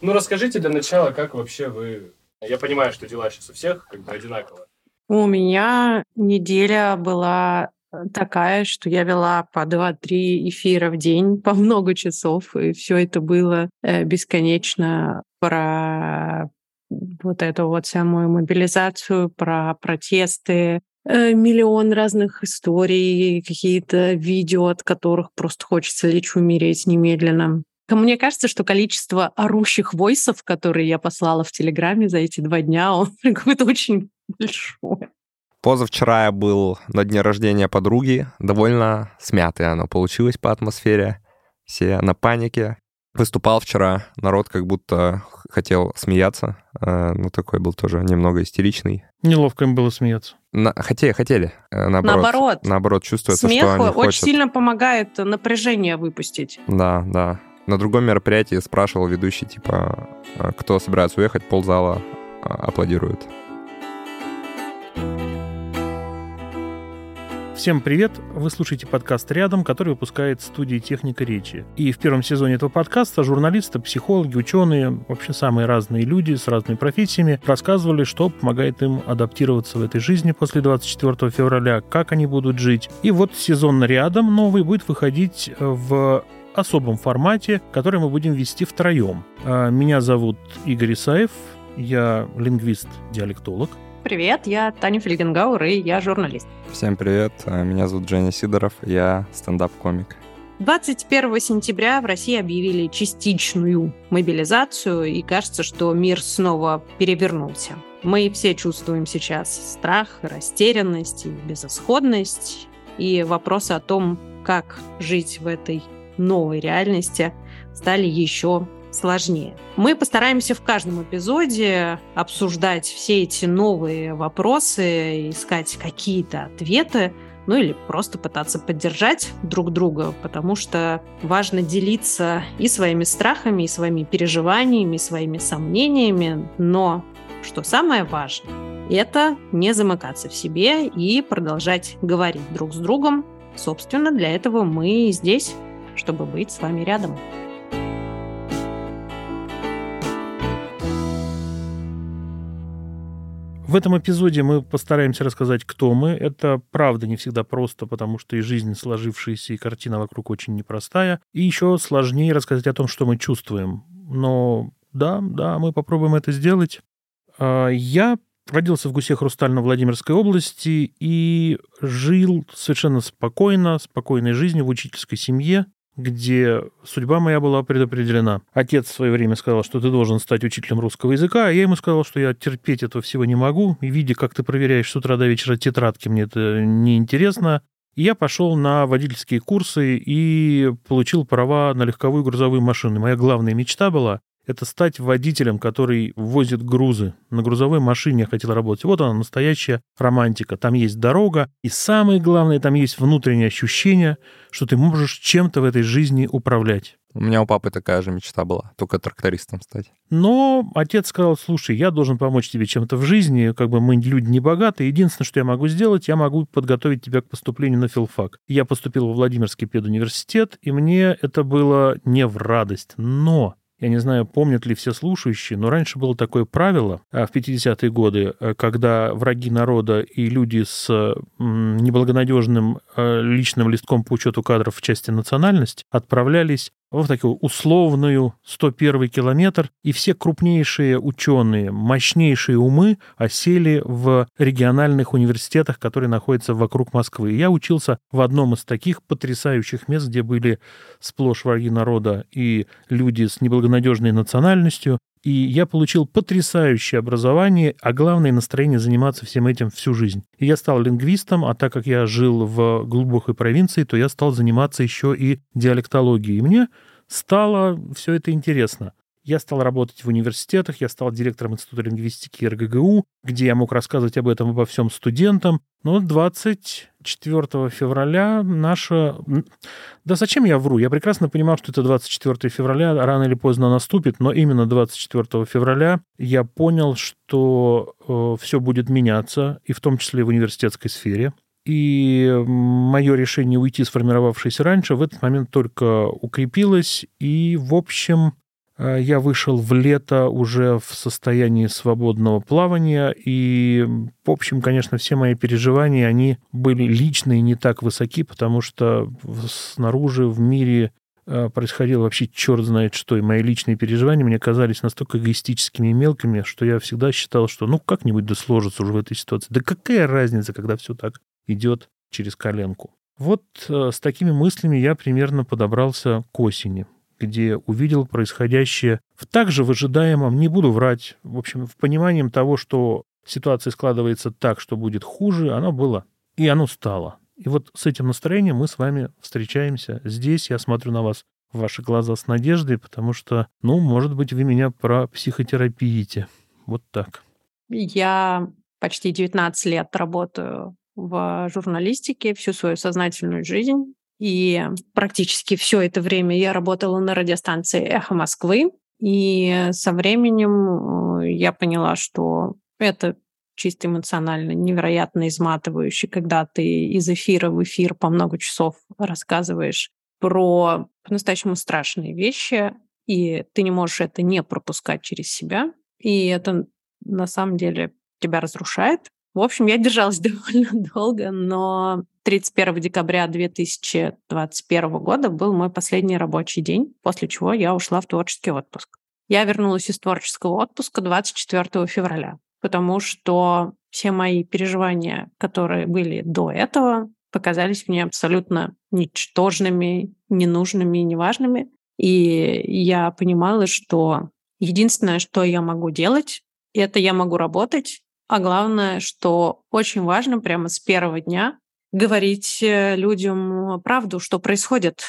Ну, расскажите для начала, как вообще вы... Я понимаю, что дела сейчас у всех как бы одинаково. У меня неделя была э, такая, что я вела по 2-3 эфира в день, по много часов, и все это было э, бесконечно про вот эту вот самую мобилизацию, про протесты, э, миллион разных историй, какие-то видео, от которых просто хочется лечь умереть немедленно. Мне кажется, что количество орущих войсов, которые я послала в Телеграме за эти два дня, он какое-то очень большое. Позавчера я был на дне рождения подруги. Довольно смятое оно получилось по атмосфере. Все на панике. Выступал вчера, народ как будто хотел смеяться. Э, ну, такой был тоже немного истеричный. Неловко им было смеяться. На, хотели, хотели. Э, наоборот, наоборот, наоборот чувствуется, Смех что они очень хотят. сильно помогает напряжение выпустить. Да, да. На другом мероприятии спрашивал ведущий, типа, «А кто собирается уехать, ползала а, аплодирует. Всем привет! Вы слушаете подкаст «Рядом», который выпускает студия «Техника речи». И в первом сезоне этого подкаста журналисты, психологи, ученые, вообще самые разные люди с разными профессиями рассказывали, что помогает им адаптироваться в этой жизни после 24 февраля, как они будут жить. И вот сезон «Рядом» новый будет выходить в особом формате, который мы будем вести втроем. А, меня зовут Игорь Исаев, я лингвист-диалектолог. Привет, я Таня Фельгенгауэр, и я журналист. Всем привет, а, меня зовут Женя Сидоров, я стендап-комик. 21 сентября в России объявили частичную мобилизацию, и кажется, что мир снова перевернулся. Мы все чувствуем сейчас страх, растерянность и безысходность, и вопросы о том, как жить в этой новой реальности, стали еще сложнее. Мы постараемся в каждом эпизоде обсуждать все эти новые вопросы, искать какие-то ответы, ну или просто пытаться поддержать друг друга, потому что важно делиться и своими страхами, и своими переживаниями, и своими сомнениями, но что самое важное, это не замыкаться в себе и продолжать говорить друг с другом. Собственно, для этого мы здесь, чтобы быть с вами рядом. В этом эпизоде мы постараемся рассказать, кто мы. Это правда не всегда просто, потому что и жизнь сложившаяся, и картина вокруг очень непростая. И еще сложнее рассказать о том, что мы чувствуем. Но да, да, мы попробуем это сделать. А, я родился в Гусе Хрустально Владимирской области и жил совершенно спокойно, спокойной жизнью в учительской семье где судьба моя была предопределена. Отец в свое время сказал, что ты должен стать учителем русского языка, а я ему сказал, что я терпеть этого всего не могу, и видя, как ты проверяешь с утра до вечера тетрадки, мне это неинтересно. И я пошел на водительские курсы и получил права на легковую грузовую машину. Моя главная мечта была это стать водителем, который возит грузы. На грузовой машине я хотел работать. Вот она, настоящая романтика. Там есть дорога, и самое главное, там есть внутреннее ощущение, что ты можешь чем-то в этой жизни управлять. У меня у папы такая же мечта была, только трактористом стать. Но отец сказал, слушай, я должен помочь тебе чем-то в жизни, как бы мы люди не богатые, единственное, что я могу сделать, я могу подготовить тебя к поступлению на филфак. Я поступил в Владимирский педуниверситет, и мне это было не в радость, но я не знаю, помнят ли все слушающие, но раньше было такое правило а, в 50-е годы, э, когда враги народа и люди с неблагонадежным э, личным листком по учету кадров в части национальность отправлялись в такую условную 101 километр, и все крупнейшие ученые, мощнейшие умы осели в региональных университетах, которые находятся вокруг Москвы. я учился в одном из таких потрясающих мест, где были сплошь враги народа и люди с неблагонадежной национальностью, и я получил потрясающее образование, а главное настроение заниматься всем этим всю жизнь. И я стал лингвистом, а так как я жил в глубокой провинции, то я стал заниматься еще и диалектологией. И мне стало все это интересно. Я стал работать в университетах, я стал директором Института лингвистики РГГУ, где я мог рассказывать об этом обо всем студентам. Но 24 февраля наша... Да зачем я вру? Я прекрасно понимал, что это 24 февраля, рано или поздно наступит, но именно 24 февраля я понял, что э, все будет меняться, и в том числе в университетской сфере. И мое решение уйти, сформировавшееся раньше, в этот момент только укрепилось. И, в общем, я вышел в лето уже в состоянии свободного плавания, и, в общем, конечно, все мои переживания, они были личные, не так высоки, потому что снаружи, в мире э, происходило вообще черт знает что, и мои личные переживания мне казались настолько эгоистическими и мелкими, что я всегда считал, что ну как-нибудь да сложится уже в этой ситуации. Да какая разница, когда все так идет через коленку. Вот э, с такими мыслями я примерно подобрался к осени где увидел происходящее в также в ожидаемом, не буду врать, в общем, в пониманием того, что ситуация складывается так, что будет хуже, оно было. И оно стало. И вот с этим настроением мы с вами встречаемся здесь. Я смотрю на вас в ваши глаза с надеждой, потому что, ну, может быть, вы меня про психотерапиите. Вот так. Я почти 19 лет работаю в журналистике всю свою сознательную жизнь. И практически все это время я работала на радиостанции «Эхо Москвы». И со временем э, я поняла, что это чисто эмоционально невероятно изматывающе, когда ты из эфира в эфир по много часов рассказываешь про по-настоящему страшные вещи, и ты не можешь это не пропускать через себя. И это на самом деле тебя разрушает. В общем, я держалась довольно долго, но 31 декабря 2021 года был мой последний рабочий день, после чего я ушла в творческий отпуск. Я вернулась из творческого отпуска 24 февраля, потому что все мои переживания, которые были до этого, показались мне абсолютно ничтожными, ненужными и неважными. И я понимала, что единственное, что я могу делать, это я могу работать, а главное, что очень важно прямо с первого дня говорить э, людям правду, что происходит.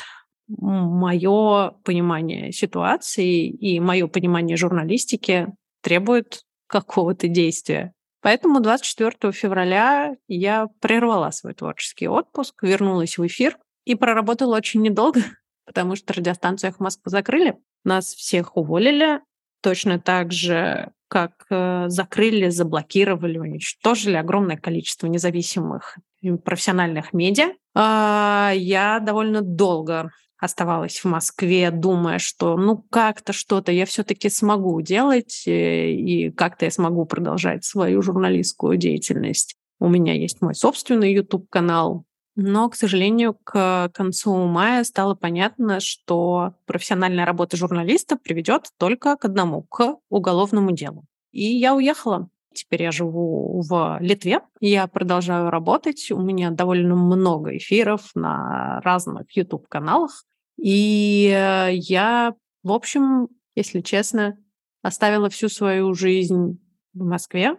Мое понимание ситуации и мое понимание журналистики требует какого-то действия. Поэтому 24 февраля я прервала свой творческий отпуск, вернулась в эфир и проработала очень недолго, потому что радиостанцию «Эхо Москвы» закрыли. Нас всех уволили. Точно так же, как э, закрыли, заблокировали, уничтожили огромное количество независимых профессиональных медиа. А, я довольно долго оставалась в Москве, думая, что ну как-то что-то я все-таки смогу делать, э, и как-то я смогу продолжать свою журналистскую деятельность. У меня есть мой собственный YouTube-канал, но, к сожалению, к концу мая стало понятно, что профессиональная работа журналиста приведет только к одному, к уголовному делу. И я уехала. Теперь я живу в Литве, я продолжаю работать. У меня довольно много эфиров на разных YouTube-каналах. И я, в общем, если честно, оставила всю свою жизнь в Москве.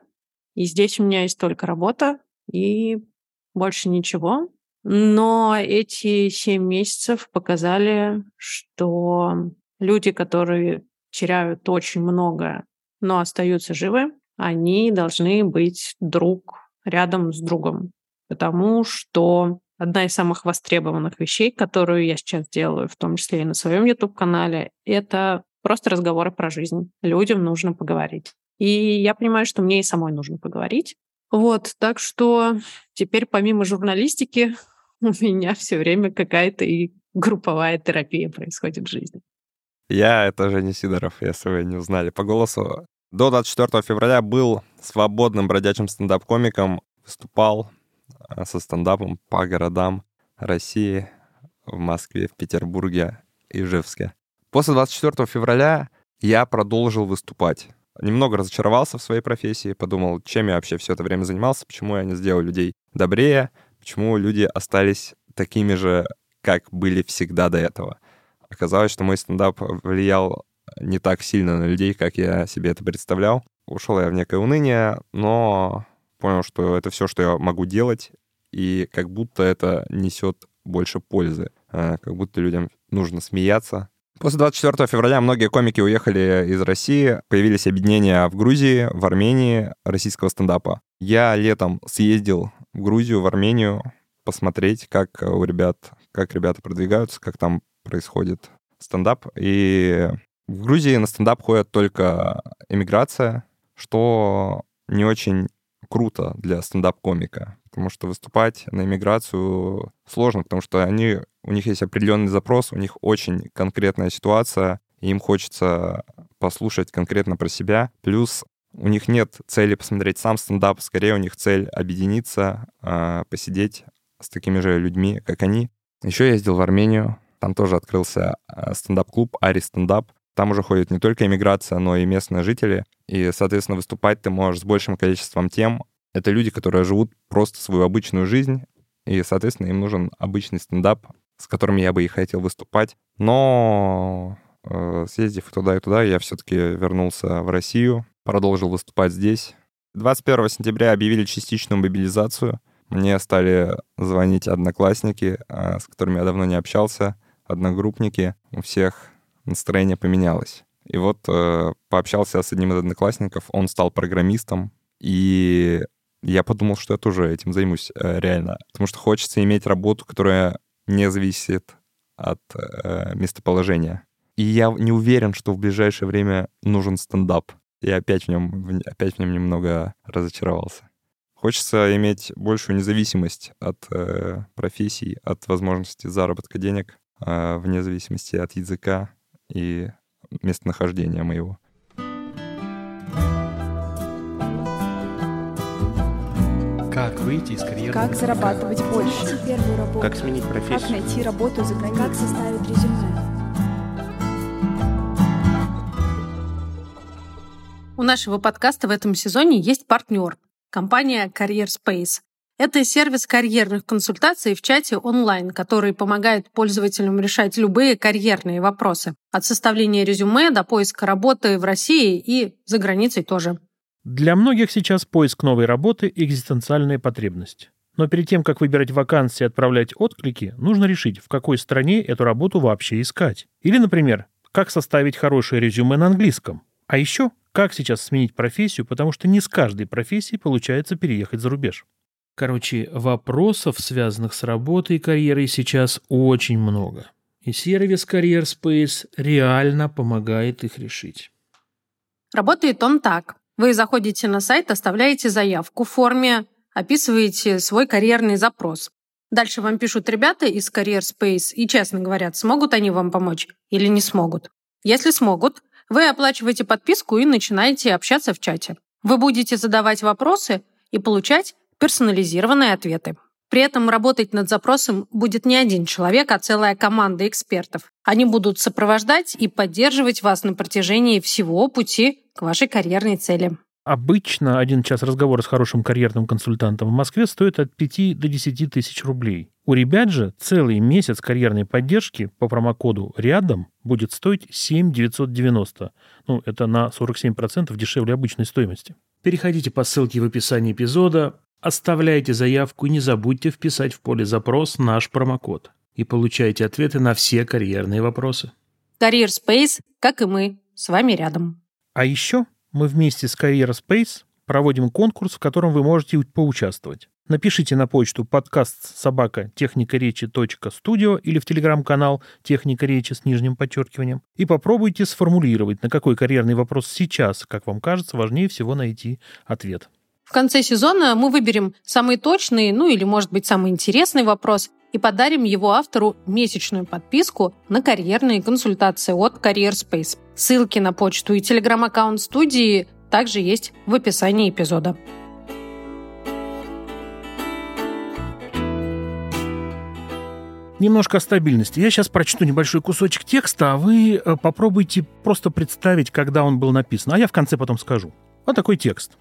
И здесь у меня есть только работа и больше ничего. Но эти семь месяцев показали, что люди, которые теряют очень много, но остаются живы, они должны быть друг рядом с другом. Потому что одна из самых востребованных вещей, которую я сейчас делаю, в том числе и на своем YouTube-канале, это просто разговоры про жизнь. Людям нужно поговорить. И я понимаю, что мне и самой нужно поговорить. Вот, так что теперь помимо журналистики у меня все время какая-то и групповая терапия происходит в жизни. Я это Женя Сидоров, если вы не узнали по голосу. До 24 февраля был свободным бродячим стендап-комиком, выступал э, со стендапом по городам России, в Москве, в Петербурге, и Ижевске. После 24 февраля я продолжил выступать. Немного разочаровался в своей профессии, подумал, чем я вообще все это время занимался, почему я не сделал людей добрее, почему люди остались такими же, как были всегда до этого. Оказалось, что мой стендап влиял не так сильно на людей, как я себе это представлял. Ушел я в некое уныние, но понял, что это все, что я могу делать, и как будто это несет больше пользы, а, как будто людям нужно смеяться. После 24 февраля многие комики уехали из России, появились объединения в Грузии, в Армении российского стендапа. Я летом съездил в Грузию, в Армению, посмотреть, как у ребят, как ребята продвигаются, как там происходит стендап. И в Грузии на стендап ходят только эмиграция, что не очень круто для стендап-комика, потому что выступать на эмиграцию сложно, потому что они, у них есть определенный запрос, у них очень конкретная ситуация, и им хочется послушать конкретно про себя. Плюс у них нет цели посмотреть сам стендап, скорее у них цель объединиться, а, посидеть с такими же людьми, как они. Еще я ездил в Армению, там тоже открылся а, стендап-клуб «Ари Стендап». Там уже ходит не только эмиграция, но и местные жители. И, соответственно, выступать ты можешь с большим количеством тем. Это люди, которые живут просто свою обычную жизнь, и, соответственно, им нужен обычный стендап, с которым я бы и хотел выступать. Но э, съездив туда и туда, я все-таки вернулся в Россию, продолжил выступать здесь. 21 сентября объявили частичную мобилизацию. Мне стали звонить одноклассники, э, с которыми я давно не общался, одногруппники. У всех настроение поменялось. И вот э, пообщался с одним из одноклассников, он стал программистом, и я подумал, что я тоже этим займусь э, реально. Потому что хочется иметь работу, которая не зависит от э, местоположения. И я не уверен, что в ближайшее время нужен стендап. Я опять в нем, опять в нем немного разочаровался. Хочется иметь большую независимость от э, профессий, от возможности заработка денег, э, вне зависимости от языка и местонахождения моего. Как выйти из карьеры? Как зарабатывать больше? Найти первую работу. Как сменить Как профессию? найти работу за границей? Как составить резюме? У нашего подкаста в этом сезоне есть партнер – компания Career Space. Это сервис карьерных консультаций в чате онлайн, который помогает пользователям решать любые карьерные вопросы. От составления резюме до поиска работы в России и за границей тоже. Для многих сейчас поиск новой работы – экзистенциальная потребность. Но перед тем, как выбирать вакансии и отправлять отклики, нужно решить, в какой стране эту работу вообще искать. Или, например, как составить хорошее резюме на английском. А еще, как сейчас сменить профессию, потому что не с каждой профессией получается переехать за рубеж. Короче, вопросов, связанных с работой и карьерой, сейчас очень много. И сервис Career Space реально помогает их решить. Работает он так. Вы заходите на сайт, оставляете заявку в форме, описываете свой карьерный запрос. Дальше вам пишут ребята из Career Space и честно говорят, смогут они вам помочь или не смогут. Если смогут, вы оплачиваете подписку и начинаете общаться в чате. Вы будете задавать вопросы и получать персонализированные ответы. При этом работать над запросом будет не один человек, а целая команда экспертов. Они будут сопровождать и поддерживать вас на протяжении всего пути к вашей карьерной цели. Обычно один час разговора с хорошим карьерным консультантом в Москве стоит от 5 до 10 тысяч рублей. У ребят же целый месяц карьерной поддержки по промокоду «Рядом» будет стоить 7 990. Ну, это на 47% дешевле обычной стоимости. Переходите по ссылке в описании эпизода, оставляйте заявку и не забудьте вписать в поле «Запрос» наш промокод. И получайте ответы на все карьерные вопросы. Career Space, как и мы, с вами рядом. А еще мы вместе с Career Space проводим конкурс, в котором вы можете поучаствовать. Напишите на почту подкаст собака техника речи студио или в телеграм-канал техника речи с нижним подчеркиванием и попробуйте сформулировать, на какой карьерный вопрос сейчас, как вам кажется, важнее всего найти ответ. В конце сезона мы выберем самый точный, ну или, может быть, самый интересный вопрос и подарим его автору месячную подписку на карьерные консультации от Career. Ссылки на почту и телеграм-аккаунт студии также есть в описании эпизода. Немножко о стабильности. Я сейчас прочту небольшой кусочек текста, а вы э, попробуйте просто представить, когда он был написан. А я в конце потом скажу. Вот такой текст.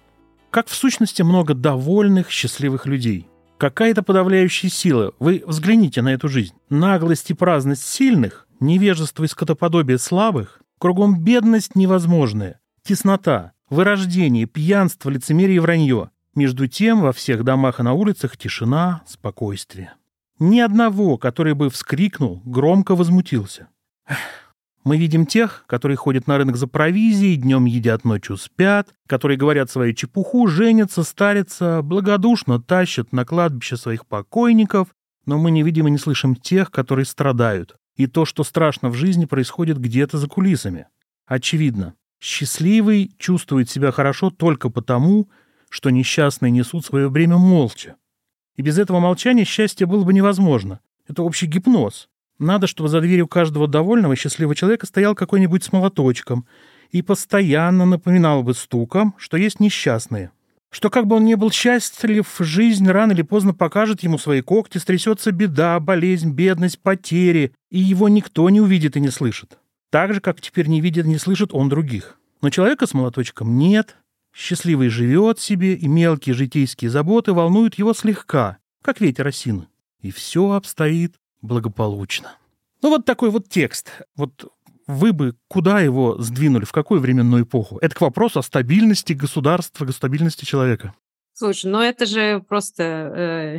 Как в сущности много довольных, счастливых людей. Какая-то подавляющая сила. Вы взгляните на эту жизнь. Наглость и праздность сильных, невежество и скотоподобие слабых, кругом бедность невозможная, теснота, вырождение, пьянство, лицемерие и вранье. Между тем во всех домах и на улицах тишина, спокойствие. Ни одного, который бы вскрикнул, громко возмутился. Мы видим тех, которые ходят на рынок за провизией, днем едят, ночью спят, которые говорят свою чепуху, женятся, старятся, благодушно тащат на кладбище своих покойников, но мы не видим и не слышим тех, которые страдают. И то, что страшно в жизни, происходит где-то за кулисами. Очевидно, счастливый чувствует себя хорошо только потому, что несчастные несут свое бремя молча. И без этого молчания счастье было бы невозможно. Это общий гипноз. Надо, чтобы за дверью каждого довольного и счастливого человека стоял какой-нибудь с молоточком и постоянно напоминал бы стуком, что есть несчастные. Что как бы он ни был счастлив, жизнь рано или поздно покажет ему свои когти, стрясется беда, болезнь, бедность, потери, и его никто не увидит и не слышит. Так же, как теперь не видит и не слышит он других. Но человека с молоточком нет. Счастливый живет себе, и мелкие житейские заботы волнуют его слегка, как ветер осины. И все обстоит благополучно. Ну вот такой вот текст. Вот вы бы куда его сдвинули, в какую временную эпоху? Это к вопросу о стабильности государства, о стабильности человека. Слушай, ну это же просто... э,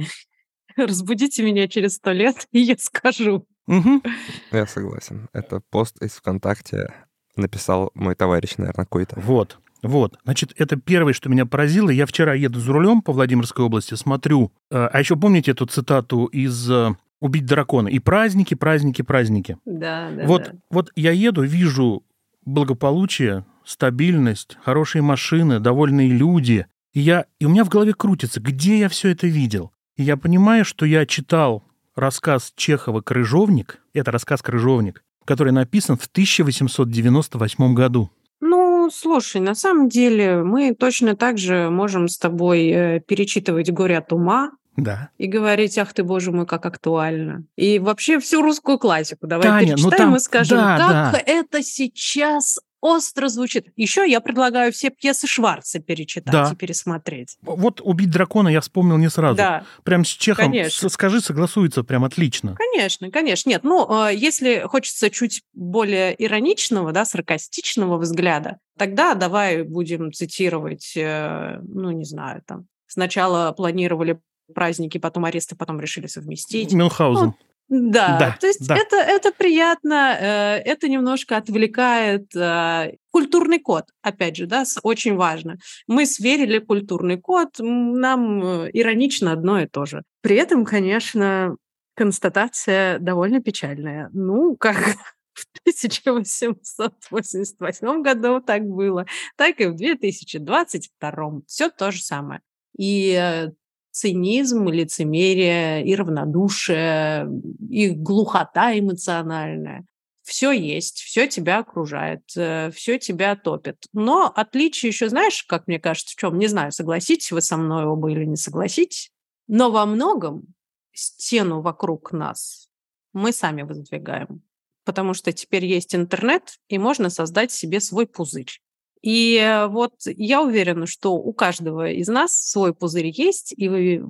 разбудите меня через сто лет, и я скажу. Мгм. Я согласен. Это пост из ВКонтакте написал мой товарищ, наверное, какой-то. Вот, вот. Значит, это первое, что меня поразило. Я вчера еду за рулем по Владимирской области, смотрю. э, А еще помните эту цитату из э, «Убить дракона»? И праздники, праздники, праздники. Да, да, Вот, да. вот я еду, вижу благополучие, стабильность, хорошие машины, довольные люди. И, я, и у меня в голове крутится, где я все это видел. И я понимаю, что я читал рассказ Чехова «Крыжовник». Это рассказ «Крыжовник», который написан в 1898 году. Ну, слушай, на самом деле мы точно так же можем с тобой э, перечитывать «Горе от ума», Да. и говорить, ах ты, боже мой, как актуально. И вообще всю русскую классику давай Таня, ну перечитаем там- и скажем, да, как да. это сейчас остро звучит. Еще я предлагаю все пьесы Шварца перечитать Да. и пересмотреть. Вот «Убить дракона» я вспомнил не сразу. Да, Прям с Чехом, Конечно. скажи, согласуется прям отлично. конечно, конечно. Нет, ну, э, если хочется чуть более ироничного, да, саркастичного взгляда, тогда давай будем цитировать, э, ну, не знаю, там, сначала планировали праздники, потом аресты, потом решили совместить. Мюнхгаузен. Да, Да, то есть да. Это, это приятно, э, это немножко отвлекает э, культурный код, опять же, да, очень важно. Мы сверили культурный код, нам э, иронично одно и то же. При этом, конечно, констатация довольно печальная. Ну, как в 1888 году так было, так и в 2022. Все то же самое. И цинизм, лицемерие, и равнодушие, и глухота эмоциональная. Все есть, все тебя окружает, все тебя топит. Но отличие еще, знаешь, как мне кажется, в чем? Не знаю, согласитесь вы со мной оба или не согласитесь, но во многом стену вокруг нас мы сами воздвигаем. Потому что теперь есть интернет, и можно создать себе свой пузырь. И э, вот я уверена, что у каждого из нас свой пузырь есть, и вы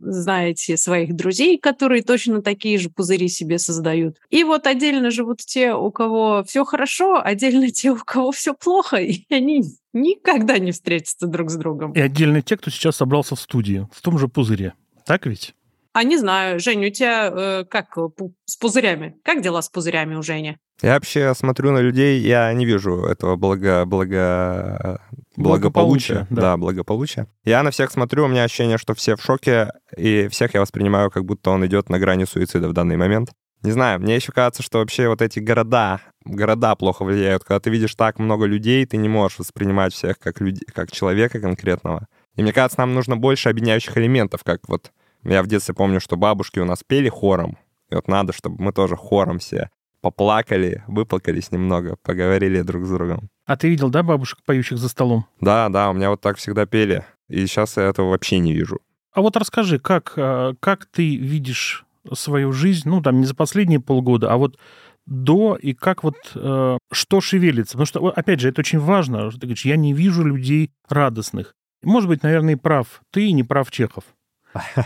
знаете своих друзей, которые точно такие же пузыри себе создают. И вот отдельно живут те, у кого все хорошо, отдельно те, у кого все плохо, и они никогда не встретятся друг с другом. И отдельно те, кто сейчас собрался в студии, в том же пузыре. Так ведь? А не знаю, Женя, у тебя э, как э, с пузырями? Как дела с пузырями у Жени? Я вообще смотрю на людей, я не вижу этого благо, благо, Благополучия, благополучия. да. Да. благополучия. Я на всех смотрю, у меня ощущение, что все в шоке, и всех я воспринимаю, как будто он идет на грани суицида в данный момент. Не знаю, мне еще кажется, что вообще вот эти города, города плохо влияют. Когда ты видишь так много людей, ты не можешь воспринимать всех как, люди, как человека конкретного. И мне кажется, нам нужно больше объединяющих элементов, как вот я в детстве помню, что бабушки у нас пели хором. И вот надо, чтобы мы тоже хором все поплакали, выплакались немного, поговорили друг с другом. А ты видел, да, бабушек, поющих за столом? Да, да, у меня вот так всегда пели. И сейчас я этого вообще не вижу. А вот расскажи, как, э, как ты видишь свою жизнь, ну, там, не за последние полгода, а вот до и как вот, э, что шевелится? Потому что, опять же, это очень важно. Ты говоришь, я не вижу людей радостных. Может быть, наверное, и прав ты, и не прав Чехов.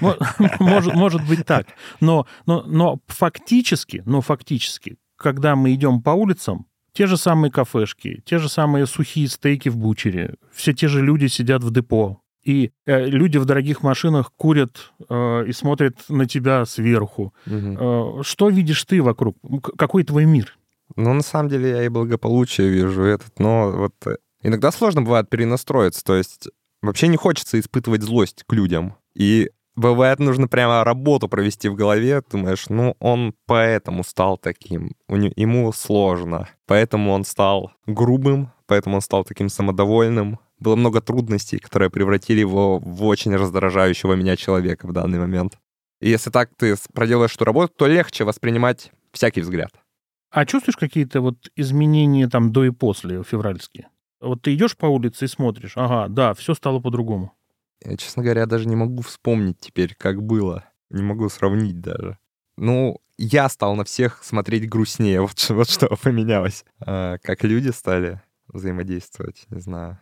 Мо- Может, может быть так. Но, но, но фактически, но фактически, когда мы идем по улицам, те же самые кафешки, те же самые сухие стейки в бучере, все те же люди сидят в депо, и э, люди в дорогих машинах курят э, и смотрят на тебя сверху. Мгм. Э, что видишь ты вокруг? Какой твой мир? Ну, на самом деле, я и благополучие вижу этот, но вот э, иногда сложно бывает перенастроиться, то есть вообще не хочется испытывать злость к людям. И бывает, нужно прямо работу провести в голове, думаешь, ну, он поэтому стал таким, у не- ему сложно, поэтому он стал грубым, поэтому он стал таким самодовольным. Было много трудностей, которые превратили его в очень раздражающего меня человека в данный момент. И если так ты проделаешь эту работу, то легче воспринимать всякий взгляд. А чувствуешь какие-то вот изменения там до и после февральские? Вот ты идешь по улице и смотришь, ага, да, все стало по-другому. Честно говоря, даже не могу вспомнить теперь, как было. Не могу сравнить даже. Ну, я стал на всех смотреть грустнее. Вот, вот что поменялось. А, как люди стали взаимодействовать, не знаю.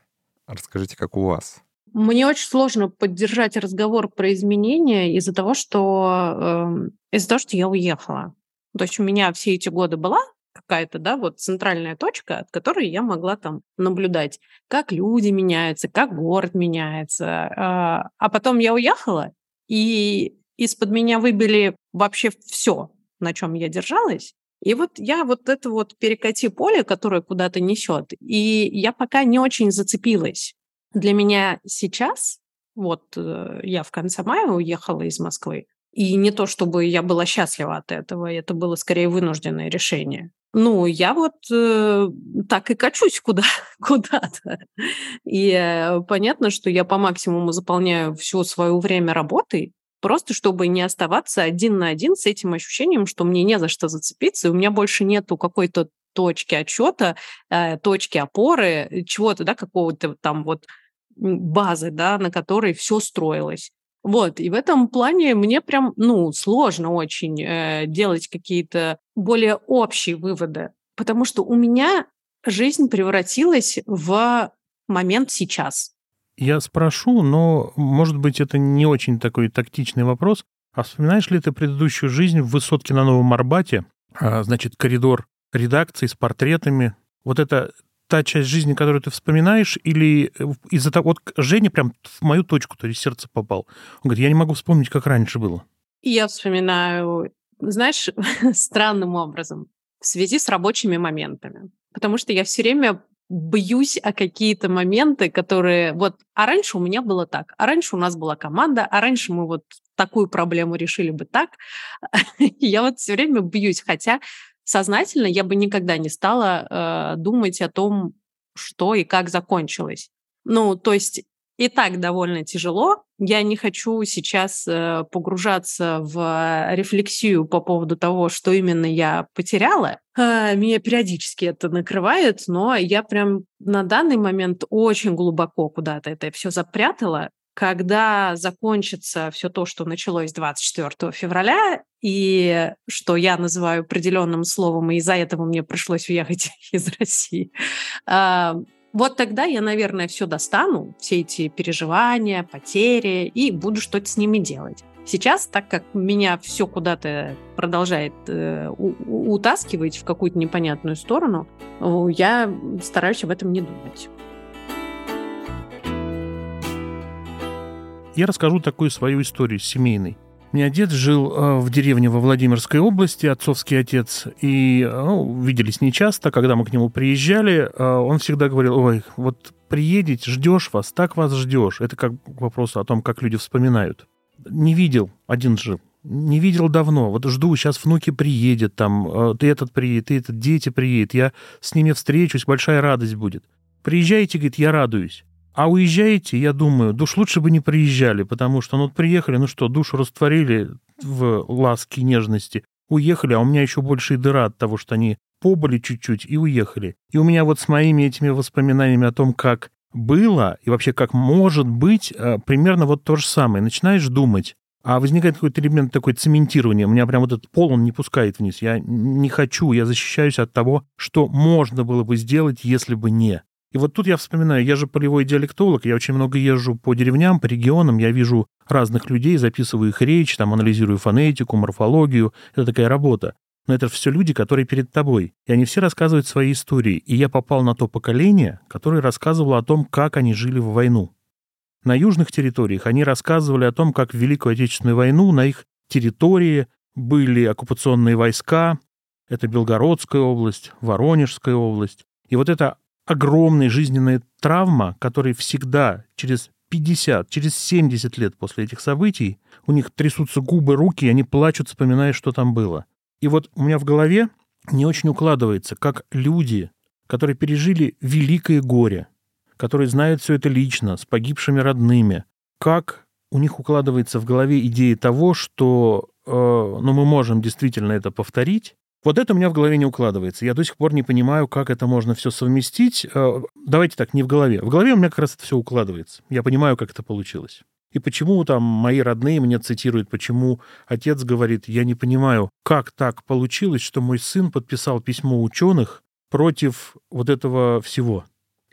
Расскажите, как у вас? Мне очень сложно поддержать разговор про изменения из-за того, что эм, из-за того, что я уехала. То есть у меня все эти годы была какая-то, да, вот центральная точка, от которой я могла там наблюдать, как люди меняются, как город меняется. А а потом я уехала, и из-под меня выбили вообще все, на чем я держалась. И вот я вот это вот перекати поле, которое куда-то несет, и я пока не очень зацепилась. Для меня сейчас, вот э, я в конце мая уехала из Москвы, и не то чтобы я была счастлива от этого, это было скорее вынужденное решение. Ну, я вот э, так и качусь куда, куда-то. И э, понятно, что я по максимуму заполняю все свое время работой, просто чтобы не оставаться один на один с этим ощущением, что мне не за что зацепиться, и у меня больше нету какой-то точки отчета, э, точки опоры, э, чего-то, да, какого-то там вот базы, да, на которой все строилось. Вот, и в этом плане мне прям, ну, сложно очень э, делать какие-то более общие выводы, потому что у меня жизнь превратилась в момент сейчас. Я спрошу, но, может быть, это не очень такой тактичный вопрос. А вспоминаешь ли ты предыдущую жизнь в высотке на Новом Арбате? А, значит, коридор редакции с портретами. Вот это та часть жизни, которую ты вспоминаешь, или э, из-за того... Вот Женя прям в мою точку, то есть сердце попал. Он говорит, я не могу вспомнить, как раньше было. Я вспоминаю, знаешь, странным образом, в связи с рабочими моментами. Потому что я все время бьюсь о какие-то моменты, которые вот, а раньше у меня было так, а раньше у нас была команда, а раньше мы вот такую проблему решили бы так. Я вот все время бьюсь, хотя сознательно я бы никогда не стала э, думать о том, что и как закончилось. Ну, то есть и так довольно тяжело. Я не хочу сейчас э, погружаться в рефлексию по поводу того, что именно я потеряла. А, Меня периодически это накрывает, но я прям на данный момент очень глубоко куда-то это все запрятала. Когда закончится все то, что началось 24 февраля, и что я называю определенным словом, и из-за этого мне пришлось уехать из России, а, вот тогда я, наверное, все достану, все эти переживания, потери, и буду что-то с ними делать. Сейчас, так как меня все куда-то продолжает э, у- утаскивать в какую-то непонятную сторону, я стараюсь об этом не думать. Я расскажу такую свою историю семейной. У меня отец жил э, в деревне во Владимирской области, отцовский отец, и э, ну, виделись нечасто. Когда мы к нему приезжали, э, он всегда говорил, ой, вот приедете, ждешь вас, так вас ждешь. Это как к вопросу о том, как люди вспоминают. Не видел, один жил, не видел давно. Вот жду, сейчас внуки приедет, там, ты этот приедет, ты этот, дети приедет, я с ними встречусь, большая радость будет. Приезжаете, говорит, я радуюсь. А уезжаете, я думаю, душ лучше бы не приезжали, потому что, ну, вот приехали, ну что, душу растворили в ласке, нежности, уехали, а у меня еще больше и дыра от того, что они побыли чуть-чуть и уехали. И у меня вот с моими этими воспоминаниями о том, как было и вообще как может быть, э, примерно вот то же самое. Начинаешь думать, а возникает какой-то элемент такой цементирования. У меня прям вот этот пол, он не пускает вниз. Я не хочу, я защищаюсь от того, что можно было бы сделать, если бы не. И вот тут я вспоминаю, я же полевой диалектолог, я очень много езжу по деревням, по регионам, я вижу разных людей, записываю их речь, там анализирую фонетику, морфологию. Это такая работа. Но это все люди, которые перед тобой. И они все рассказывают свои истории. И я попал на то поколение, которое рассказывало о том, как они жили в войну. На южных территориях они рассказывали о том, как в Великую Отечественную войну на их территории были оккупационные войска. Это Белгородская область, Воронежская область. И вот это огромная жизненная травма, которая всегда через 50, через 70 лет после этих событий, у них трясутся губы, руки, и они плачут, вспоминая, что там было. И вот у меня в голове не очень укладывается, как люди, которые пережили великое горе, которые знают все это лично, с погибшими родными, как у них укладывается в голове идея того, что э, ну, мы можем действительно это повторить, Вот это у меня в голове не укладывается. Я до сих пор не понимаю, как это можно все совместить. Э, Давайте так, не в голове. В голове у меня как раз это все укладывается. Я понимаю, как это получилось. И почему там мои родные мне цитируют, почему отец говорит, я не понимаю, как так получилось, что мой сын подписал письмо ученых против вот этого всего.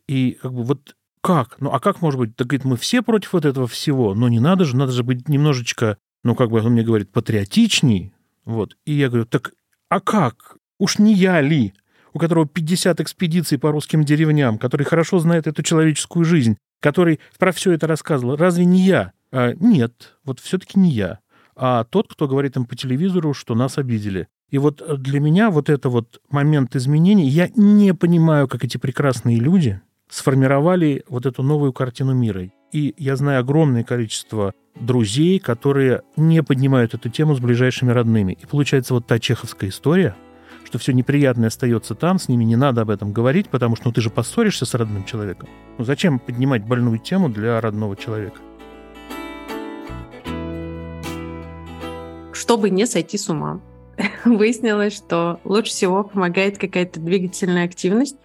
И как бы вот как? Ну, а как может быть? Так говорит, мы все против вот этого всего, но не надо же, надо же быть немножечко, ну, как бы он мне говорит, патриотичней. Вот. И я говорю, так а как? Уж не я ли, у которого 50 экспедиций по русским деревням, который хорошо знает эту человеческую жизнь, который про все это рассказывал, разве не я? А, нет, вот все-таки не я, а тот, кто говорит им по телевизору, что нас обидели. И вот для меня вот это вот момент изменений, я не понимаю, как эти прекрасные люди сформировали вот эту новую картину мира. И я знаю огромное количество друзей, которые не поднимают эту тему с ближайшими родными. И получается вот та чеховская история, что все неприятное остается там, с ними не надо об этом говорить, потому что ну, ты же поссоришься с родным человеком. Ну зачем поднимать больную тему для родного человека? Чтобы не сойти с ума, выяснилось, что лучше всего помогает какая-то двигательная активность,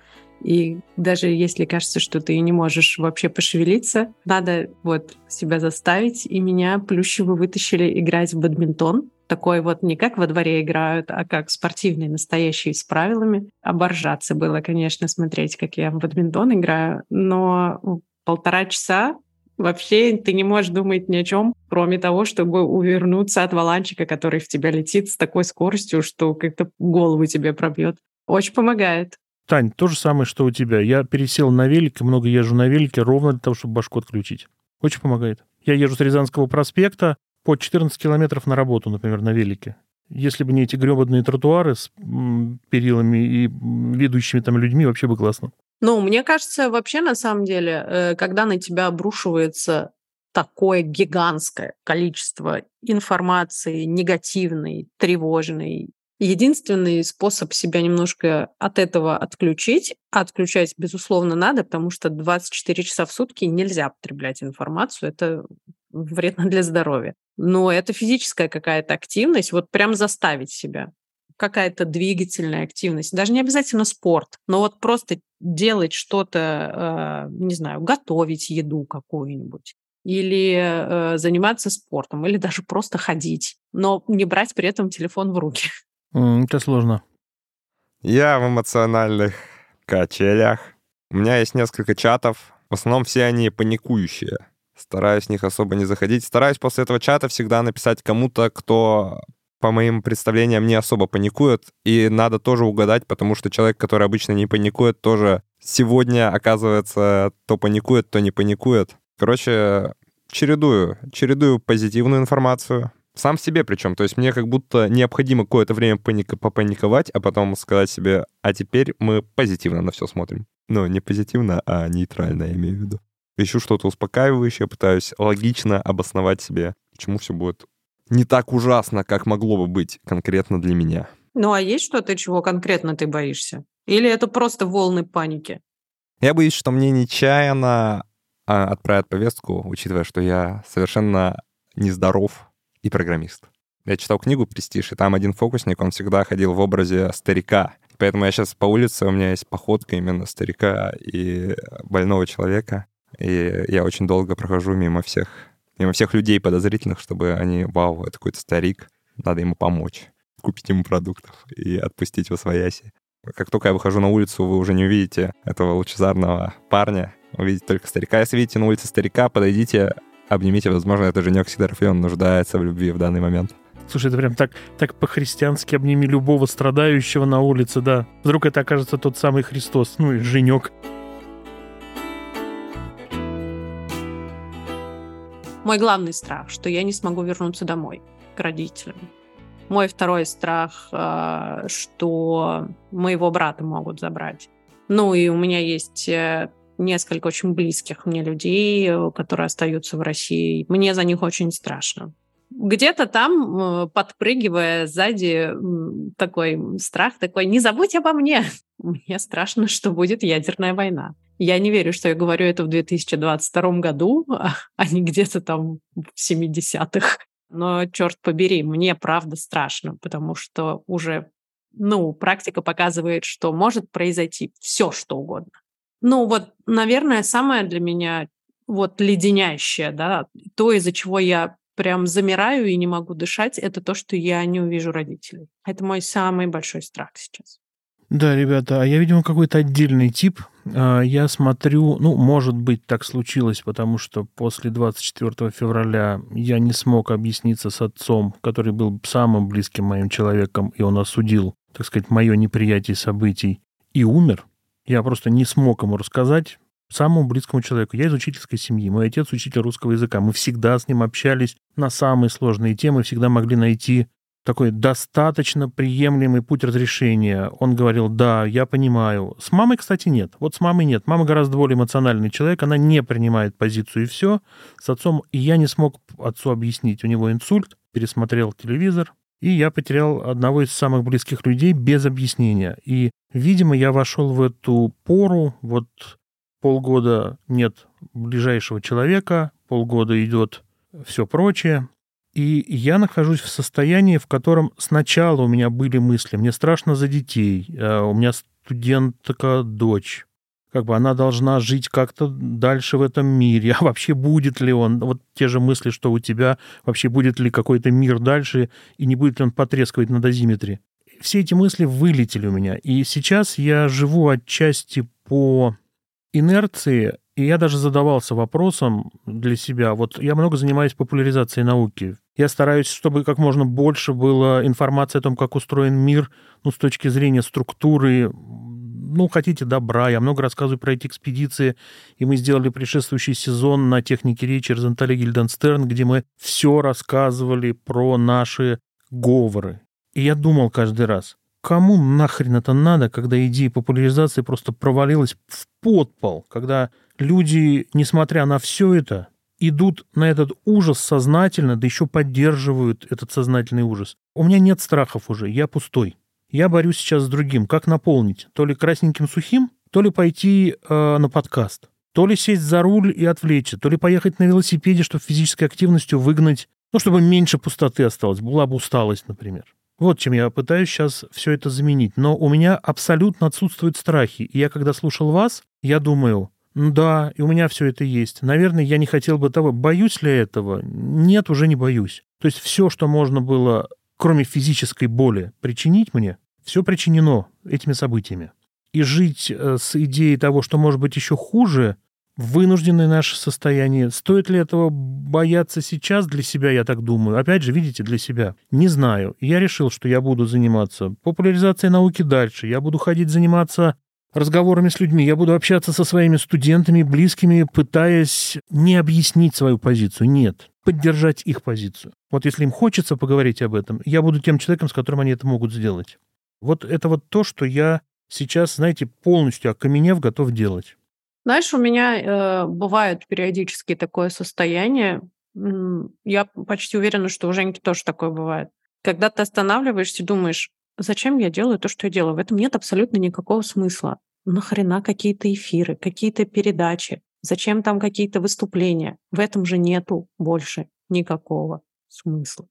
и даже если кажется, что ты не можешь вообще пошевелиться, надо вот себя заставить. И меня Плющевы вытащили играть в бадминтон. Такой вот не как во дворе играют, а как спортивный, настоящий, с правилами. Оборжаться было, конечно, смотреть, как я в бадминтон играю. Но полтора часа вообще ты не можешь думать ни о чем, кроме того, чтобы увернуться от валанчика, который в тебя летит с такой скоростью, что как-то голову тебе пробьет. Очень помогает. Тань, то же самое, что у тебя. Я пересел на велик много езжу на велике ровно для того, чтобы башку отключить. Очень помогает. Я езжу с Рязанского проспекта по 14 километров на работу, например, на велике. Если бы не эти гребаные тротуары с перилами и ведущими там людьми, вообще бы классно. Ну, мне кажется, вообще, на самом деле, э, когда на тебя обрушивается такое гигантское количество информации негативной, тревожной, Единственный способ себя немножко от этого отключить, а отключать, безусловно, надо, потому что 24 часа в сутки нельзя потреблять информацию, это вредно для здоровья. Но это физическая какая-то активность, вот прям заставить себя какая-то двигательная активность, даже не обязательно спорт, но вот просто делать что-то, э, не знаю, готовить еду какую-нибудь или э, заниматься спортом, или даже просто ходить, но не брать при этом телефон в руки. Это сложно. Я в эмоциональных качелях. У меня есть несколько чатов. В основном все они паникующие. Стараюсь в них особо не заходить. Стараюсь после этого чата всегда написать кому-то, кто по моим представлениям, не особо паникует. И надо тоже угадать, потому что человек, который обычно не паникует, тоже сегодня, оказывается, то паникует, то не паникует. Короче, чередую. Чередую позитивную информацию, сам себе причем. То есть мне как будто необходимо какое-то время паника, попаниковать, а потом сказать себе, а теперь мы позитивно на все смотрим. Ну, не позитивно, а нейтрально, я имею в виду. Ищу что-то успокаивающее, пытаюсь логично обосновать себе, почему все будет не так ужасно, как могло бы быть конкретно для меня. Ну, а есть что-то, чего конкретно ты боишься? Или это просто волны паники? Я боюсь, что мне нечаянно а, отправят повестку, учитывая, что я совершенно нездоров и программист. Я читал книгу «Престиж», и там один фокусник, он всегда ходил в образе старика. Поэтому я сейчас по улице, у меня есть походка именно старика и больного человека. И я очень долго прохожу мимо всех, мимо всех людей подозрительных, чтобы они, вау, это какой-то старик, надо ему помочь, купить ему продуктов и отпустить в свояси. Как только я выхожу на улицу, вы уже не увидите этого лучезарного парня, увидите только старика. Если видите на улице старика, подойдите, обнимите, возможно, это Женек Сидоров, и он нуждается в любви в данный момент. Слушай, это прям так, так по-христиански обними любого страдающего на улице, да. Вдруг это окажется тот самый Христос, ну и Женек. Мой главный страх, что я не смогу вернуться домой к родителям. Мой второй страх, а, что моего брата могут забрать. Ну и у меня есть э, несколько очень близких мне людей, э, которые остаются в России. Мне за них очень страшно. Где-то там, э, подпрыгивая сзади, такой страх, такой, не забудь обо мне. Мне страшно, что будет ядерная война. Я не верю, что я говорю это в 2022 году, а не где-то там в 70-х. Но, черт побери, мне правда страшно, потому что уже ну, практика показывает, что может произойти все, что угодно. Ну, вот, наверное, самое для меня вот леденящее, да, то, из-за чего я прям замираю и не могу дышать, это то, что я не увижу родителей. Это мой самый большой страх сейчас. Да, ребята, а я, видимо, какой-то отдельный тип. А, Я смотрю, ну, может быть, так случилось, потому что после 24 февраля я не смог объясниться с отцом, который был самым близким моим человеком, и он осудил, так сказать, мое неприятие событий, и умер. Я просто не смог ему рассказать, самому близкому человеку. Я из учительской семьи, мой отец учитель русского языка. Мы всегда с ним общались на самые сложные темы, всегда могли найти такой достаточно приемлемый путь разрешения. Он говорил, да, я понимаю. С мамой, кстати, нет. Вот с мамой нет. Мама гораздо более эмоциональный человек, она не принимает позицию и все. С отцом, и я не смог отцу объяснить. У него инсульт, пересмотрел телевизор, и я потерял одного из самых близких людей без объяснения. И, видимо, я вошел в эту пору, вот полгода нет ближайшего человека, полгода идет все прочее. И я нахожусь в состоянии, в котором сначала у меня были мысли, мне страшно за детей, э, у меня студентка дочь, как бы она должна жить как-то дальше в этом мире, а вообще будет ли он, вот те же мысли, что у тебя, вообще будет ли какой-то мир дальше, и не будет ли он потрескивать на дозиметре. Все эти мысли вылетели у меня, и сейчас я живу отчасти по инерции, и я даже задавался вопросом для себя. Вот я много занимаюсь популяризацией науки. Я стараюсь, чтобы как можно больше было информации о том, как устроен мир, ну, с точки зрения структуры, ну, хотите добра. Я много рассказываю про эти экспедиции, и мы сделали предшествующий сезон на технике речи Розентали Гильденстерн, где мы все рассказывали про наши говоры. И я думал каждый раз, кому нахрен это надо, когда идея популяризации просто провалилась в подпол, когда люди, несмотря на все это, идут на этот ужас сознательно, да еще поддерживают этот сознательный ужас. У меня нет страхов уже, я пустой. Я борюсь сейчас с другим. Как наполнить? То ли красненьким сухим, то ли пойти э, на подкаст, то ли сесть за руль и отвлечься, то ли поехать на велосипеде, чтобы физической активностью выгнать, ну, чтобы меньше пустоты осталось, была бы усталость, например. Вот чем я пытаюсь сейчас все это заменить. Но у меня абсолютно отсутствуют страхи. И я, когда слушал вас, я думаю, ну да, и у меня все это есть. Наверное, я не хотел бы того. Боюсь ли этого? Нет, уже не боюсь. То есть все, что можно было, кроме физической боли, причинить мне, все причинено этими событиями. И жить э, с идеей того, что может быть еще хуже, вынужденное наше состояние. Стоит ли этого бояться сейчас для себя, я так думаю. Опять же, видите, для себя. Не знаю. Я решил, что я буду заниматься популяризацией науки дальше. Я буду ходить заниматься разговорами с людьми. Я буду общаться со своими студентами, близкими, пытаясь не объяснить свою позицию. Нет. Поддержать их позицию. Вот если им хочется поговорить об этом, я буду тем человеком, с которым они это могут сделать. Вот это вот то, что я сейчас, знаете, полностью окаменев готов делать. Знаешь, у меня э, бывает периодически такое состояние. Я почти уверена, что у Женьки тоже такое бывает. Когда ты останавливаешься и думаешь, зачем я делаю то, что я делаю? В этом нет абсолютно никакого смысла. Нахрена какие-то эфиры, какие-то передачи? Зачем там какие-то выступления? В этом же нету больше никакого смысла.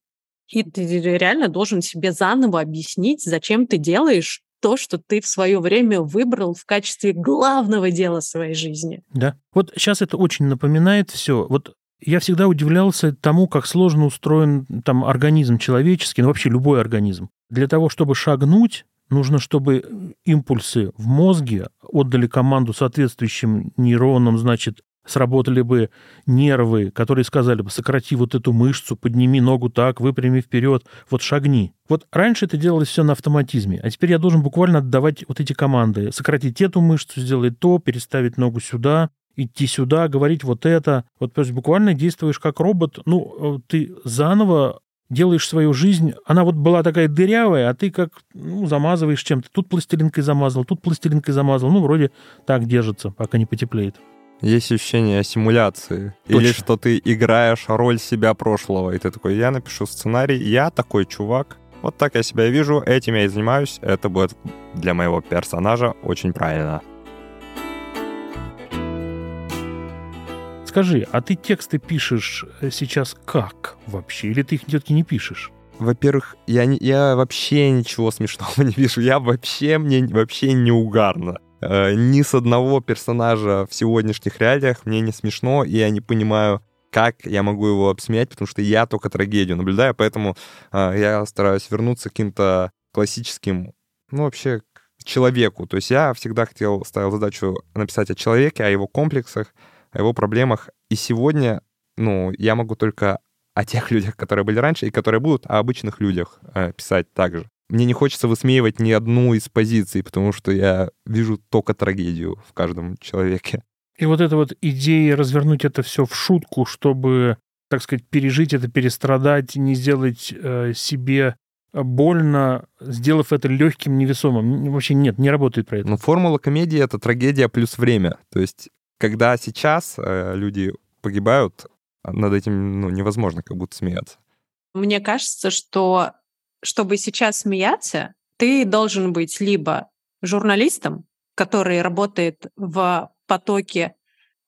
И ты реально должен себе заново объяснить, зачем ты делаешь то, что ты в свое время выбрал в качестве главного дела своей жизни. Да. Вот сейчас это очень напоминает все. Вот я всегда удивлялся тому, как сложно устроен там организм человеческий, ну вообще любой организм. Для того, чтобы шагнуть, нужно, чтобы импульсы в мозге отдали команду соответствующим нейронам, значит, сработали бы нервы, которые сказали бы, сократи вот эту мышцу, подними ногу так, выпрями вперед, вот шагни. Вот раньше это делалось все на автоматизме, а теперь я должен буквально отдавать вот эти команды. Сократить эту мышцу, сделать то, переставить ногу сюда, идти сюда, говорить вот это. Вот то есть буквально действуешь как робот. Ну, э, ты заново делаешь свою жизнь, она вот была такая дырявая, а ты как ну, замазываешь чем-то. Тут пластилинкой замазал, тут пластилинкой замазал. Ну, вроде так держится, пока не потеплеет. Есть ощущение симуляции. Или Точно. что ты играешь роль себя прошлого. И ты такой, я напишу сценарий, я такой чувак. Вот так я себя вижу, этим я и занимаюсь. Это будет для моего персонажа очень правильно. Скажи, а ты тексты пишешь э, сейчас как вообще? Или ты их все-таки не пишешь? во-первых, я, я вообще ничего смешного не вижу. Я вообще, мне вообще не угарно. Э, ни с одного персонажа в сегодняшних реалиях мне не смешно, и я не понимаю, как я могу его обсмеять, потому что я только трагедию наблюдаю, поэтому э, я стараюсь вернуться к каким-то классическим, ну, вообще, к человеку. То есть я всегда хотел, ставил задачу написать о человеке, о его комплексах, о его проблемах. И сегодня, ну, я могу только о тех людях, которые были раньше и которые будут, о обычных людях э, писать также. Мне не хочется высмеивать ни одну из позиций, потому что я вижу только трагедию в каждом человеке. И вот эта вот идея развернуть это все в шутку, чтобы, так сказать, пережить это, перестрадать, не сделать э, себе больно, сделав это легким, невесомым. Вообще нет, не работает про это. Но формула комедии — это трагедия плюс время. То есть, когда сейчас э, люди погибают, над этим ну, невозможно как будто смеяться. Мне кажется, что чтобы сейчас смеяться, ты должен быть либо журналистом, который работает в потоке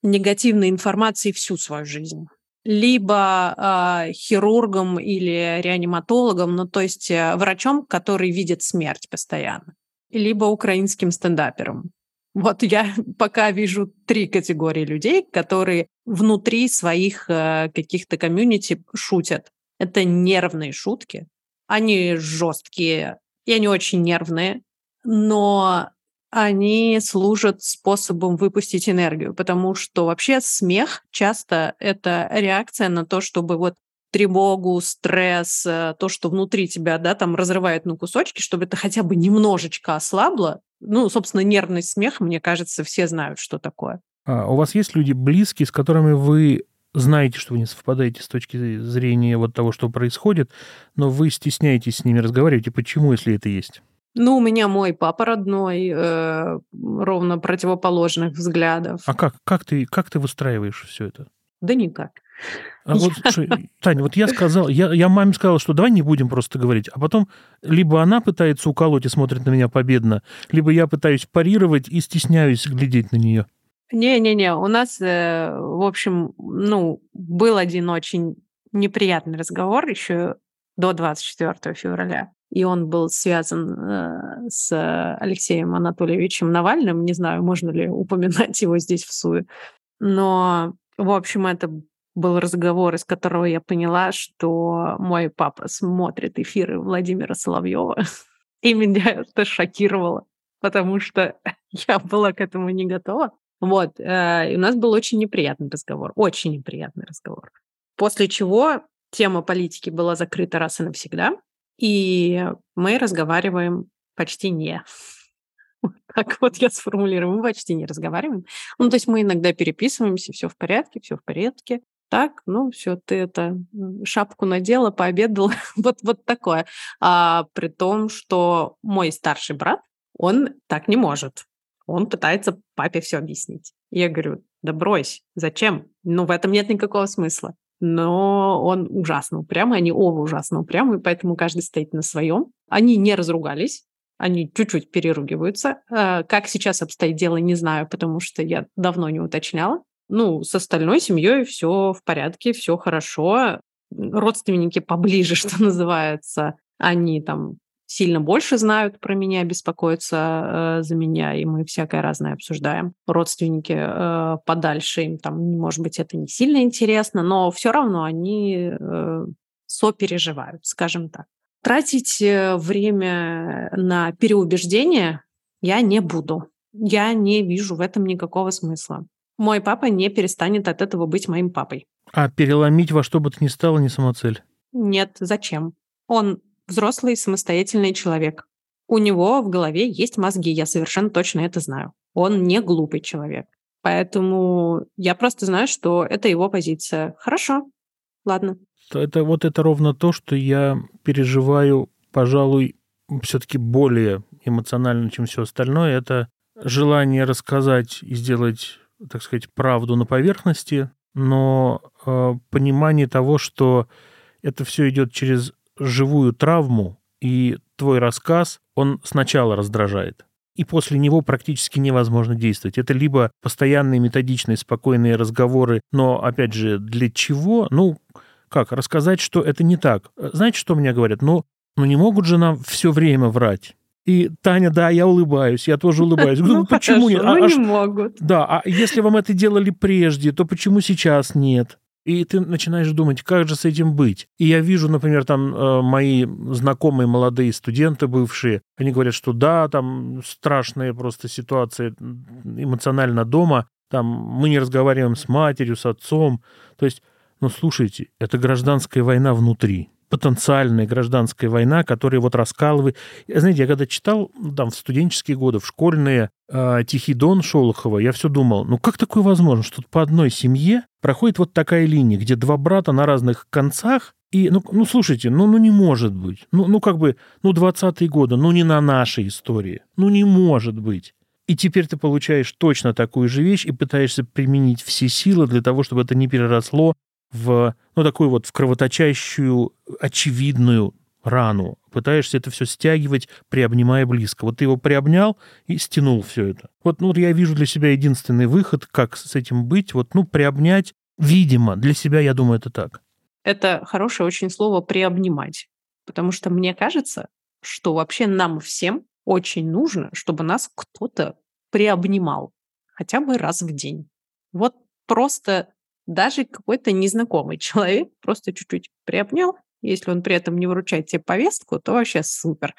негативной информации всю свою жизнь, либо э, хирургом или реаниматологом, ну то есть э, врачом, который видит смерть постоянно, либо украинским стендапером. Вот я пока вижу три категории людей, которые внутри своих э, каких-то комьюнити шутят. Это нервные шутки. Они жесткие, и они очень нервные, но они служат способом выпустить энергию, потому что вообще смех часто это реакция на то, чтобы вот тревогу, стресс, э, то, что внутри тебя, да, там разрывает на кусочки, чтобы это хотя бы немножечко ослабло. Ну, собственно, нервный смех, мне кажется, все знают, что такое. А у вас есть люди близкие, с которыми вы знаете, что вы не совпадаете с точки зрения вот того, что происходит, но вы стесняетесь с ними разговаривать, и почему, если это есть? Ну, у меня мой папа родной, э, ровно противоположных взглядов. А как, как, ты, как ты выстраиваешь все это? Да никак. А вот, слушай, Таня, вот я сказал, я, я маме сказал, что давай не будем просто говорить, а потом либо она пытается уколоть и смотрит на меня победно, либо я пытаюсь парировать и стесняюсь глядеть на нее. Не-не-не, у нас, э, в общем, ну, был один очень неприятный разговор еще до 24 февраля, и он был связан э, с Алексеем Анатольевичем Навальным. Не знаю, можно ли упоминать его здесь в СУе. Но, в общем, это был разговор, из которого я поняла, что мой папа смотрит эфиры Владимира Соловьева, и меня это шокировало, потому что я была к этому не готова. Вот, э, и у нас был очень неприятный разговор, очень неприятный разговор. После чего тема политики была закрыта раз и навсегда, и мы разговариваем почти не. Вот так вот я сформулирую. Мы почти не разговариваем. Ну, то есть мы иногда переписываемся, все в порядке, все в порядке так, ну все, ты это шапку надела, пообедала, вот, вот такое. А при том, что мой старший брат, он так не может. Он пытается папе все объяснить. Я говорю, да брось, зачем? Ну, в этом нет никакого смысла. Но он ужасно упрямый, они оба ужасно упрямые, поэтому каждый стоит на своем. Они не разругались, они чуть-чуть переругиваются. А, как сейчас обстоит дело, не знаю, потому что я давно не уточняла. Ну, с остальной семьей все в порядке, все хорошо. Родственники поближе, что называется, они там сильно больше знают про меня, беспокоятся э, за меня, и мы всякое разное обсуждаем. Родственники э, подальше, им там, может быть, это не сильно интересно, но все равно они э, сопереживают, скажем так. Тратить э, время на переубеждение я не буду. Я не вижу в этом никакого смысла мой папа не перестанет от этого быть моим папой. А переломить во что бы то ни стало не самоцель? Нет, зачем? Он взрослый, самостоятельный человек. У него в голове есть мозги, я совершенно точно это знаю. Он не глупый человек. Поэтому я просто знаю, что это его позиция. Хорошо, ладно. Это вот это ровно то, что я переживаю, пожалуй, все-таки более эмоционально, чем все остальное. Это желание рассказать и сделать так сказать, правду на поверхности, но э, понимание того, что это все идет через живую травму, и твой рассказ, он сначала раздражает, и после него практически невозможно действовать. Это либо постоянные методичные спокойные разговоры, но, опять же, для чего? Ну, как, рассказать, что это не так. Знаете, что мне говорят? Ну, ну не могут же нам все время врать. И Таня, да, я улыбаюсь, я тоже улыбаюсь. Ну, почему нет? А- ну не могут. Да, а если вам это делали прежде, то почему сейчас нет? И ты начинаешь думать, как же с этим быть? И я вижу, например, там э, мои знакомые молодые студенты бывшие, они говорят, что да, там страшная просто ситуация эмоционально дома, там мы не разговариваем с матерью, с отцом. То есть, ну слушайте, это гражданская война внутри потенциальная гражданская война, которая вот раскалывает. Знаете, я когда читал там в студенческие годы, в школьные э, «Тихий дон» Шолохова, я все думал, ну как такое возможно, что по одной семье проходит вот такая линия, где два брата на разных концах, и, ну, ну слушайте, ну, ну не может быть. Ну, ну как бы, ну 20-е годы, ну не на нашей истории. Ну не может быть. И теперь ты получаешь точно такую же вещь и пытаешься применить все силы для того, чтобы это не переросло в, ну, такую вот в кровоточащую, очевидную рану. Пытаешься это все стягивать, приобнимая близко. Вот ты его приобнял и стянул все это. Вот, ну, вот я вижу для себя единственный выход, как с этим быть, вот, ну, приобнять, видимо, для себя, я думаю, это так. Это хорошее очень слово «приобнимать». Потому что мне кажется, что вообще нам всем очень нужно, чтобы нас кто-то приобнимал хотя бы раз в день. Вот просто даже какой-то незнакомый человек просто чуть-чуть приобнял, если он при этом не выручает тебе повестку, то вообще супер.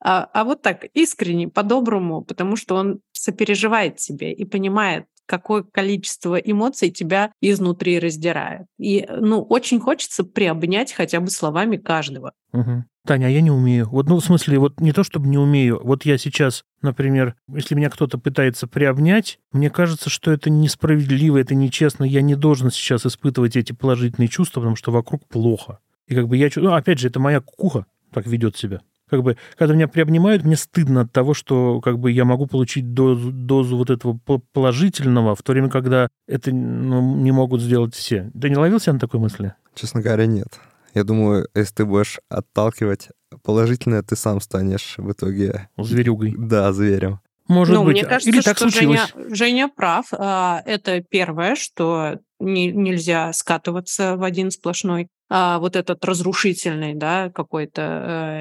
А, а вот так, искренне, по-доброму, потому что он сопереживает тебе и понимает, какое количество эмоций тебя изнутри раздирает. И, ну, очень хочется приобнять хотя бы словами каждого. Мгм. Таня, а я не умею. Вот, ну, в смысле, вот не то, чтобы не умею. Вот я сейчас, например, если меня кто-то пытается приобнять, мне кажется, что это несправедливо, это нечестно. Я не должен сейчас испытывать эти положительные чувства, потому что вокруг плохо. И как бы я... Ну, опять же, это моя кукуха так ведет себя. Как бы, когда меня приобнимают, мне стыдно от того, что как бы я могу получить дозу, дозу вот этого по- положительного, в то время, когда это ну, не могут сделать все. Ты не ловил себя на такой мысли? Честно говоря, нет. Я думаю, если ты будешь отталкивать положительное, ты сам станешь в итоге, Зверюгой. да, зверем. Может ну, быть. мне кажется, Или так что случилось. Женя, Женя прав. А, Это первое, что не- нельзя скатываться в один сплошной а, вот этот разрушительный, да, какой-то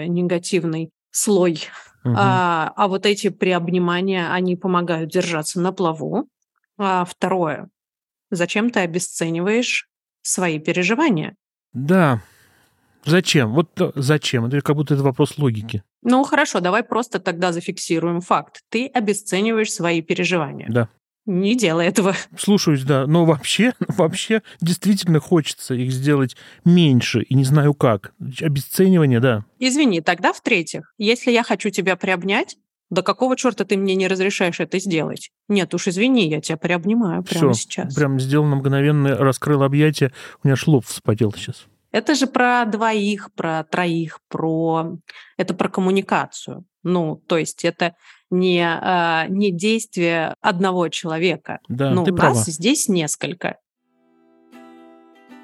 э, негативный слой. Мгм. А, а вот эти приобнимания, они помогают держаться на плаву. А второе, зачем ты обесцениваешь свои переживания? Да. Зачем? Вот э, зачем? Это как будто это вопрос логики. Ну хорошо, давай просто тогда зафиксируем факт. Ты обесцениваешь свои переживания. Да. Не делай этого. Слушаюсь, да. Но вообще, вообще действительно хочется их сделать меньше, и не знаю как. Обесценивание, да. Извини, тогда в-третьих, если я хочу тебя приобнять, да какого черта ты мне не разрешаешь это сделать? Нет уж, извини, я тебя приобнимаю прямо Все, сейчас. прям сделано мгновенно, раскрыл объятия. У меня лоб вспотел сейчас. Это же про двоих, про троих, про... Это про коммуникацию. Ну, то есть это не, а, не действие одного человека. Да, ну, ты нас права. здесь несколько.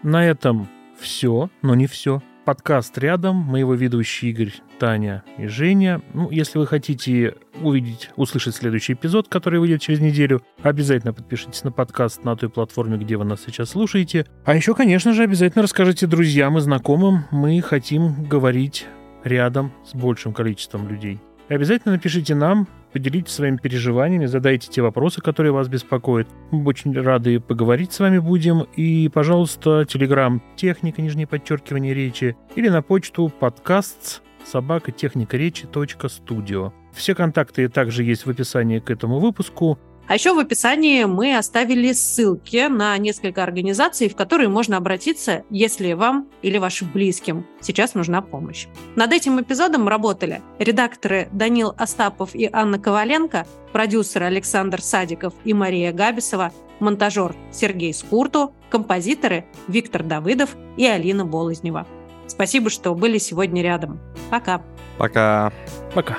На этом все, но не все. Подкаст рядом, мы его ведущие Игорь, Таня и Женя. Ну, если вы хотите увидеть, услышать следующий эпизод, который выйдет через неделю, обязательно подпишитесь на подкаст на той платформе, где вы нас сейчас слушаете. А еще, конечно же, обязательно расскажите друзьям и знакомым. Мы хотим говорить рядом с большим количеством людей. И обязательно напишите нам, поделитесь своими переживаниями, задайте те вопросы, которые вас беспокоят. Мы очень рады поговорить с вами будем. И, пожалуйста, телеграм техника, нижнее подчеркивание речи, или на почту подкаст собака техника речи студио. Все контакты также есть в описании к этому выпуску. А еще в описании мы оставили ссылки на несколько организаций, в которые можно обратиться, если вам или вашим близким сейчас нужна помощь. Над этим эпизодом работали редакторы Данил Остапов и Анна Коваленко, продюсеры Александр Садиков и Мария Габисова, монтажер Сергей Скурту, композиторы Виктор Давыдов и Алина Болознева. Спасибо, что были сегодня рядом. Пока. Пока. Пока.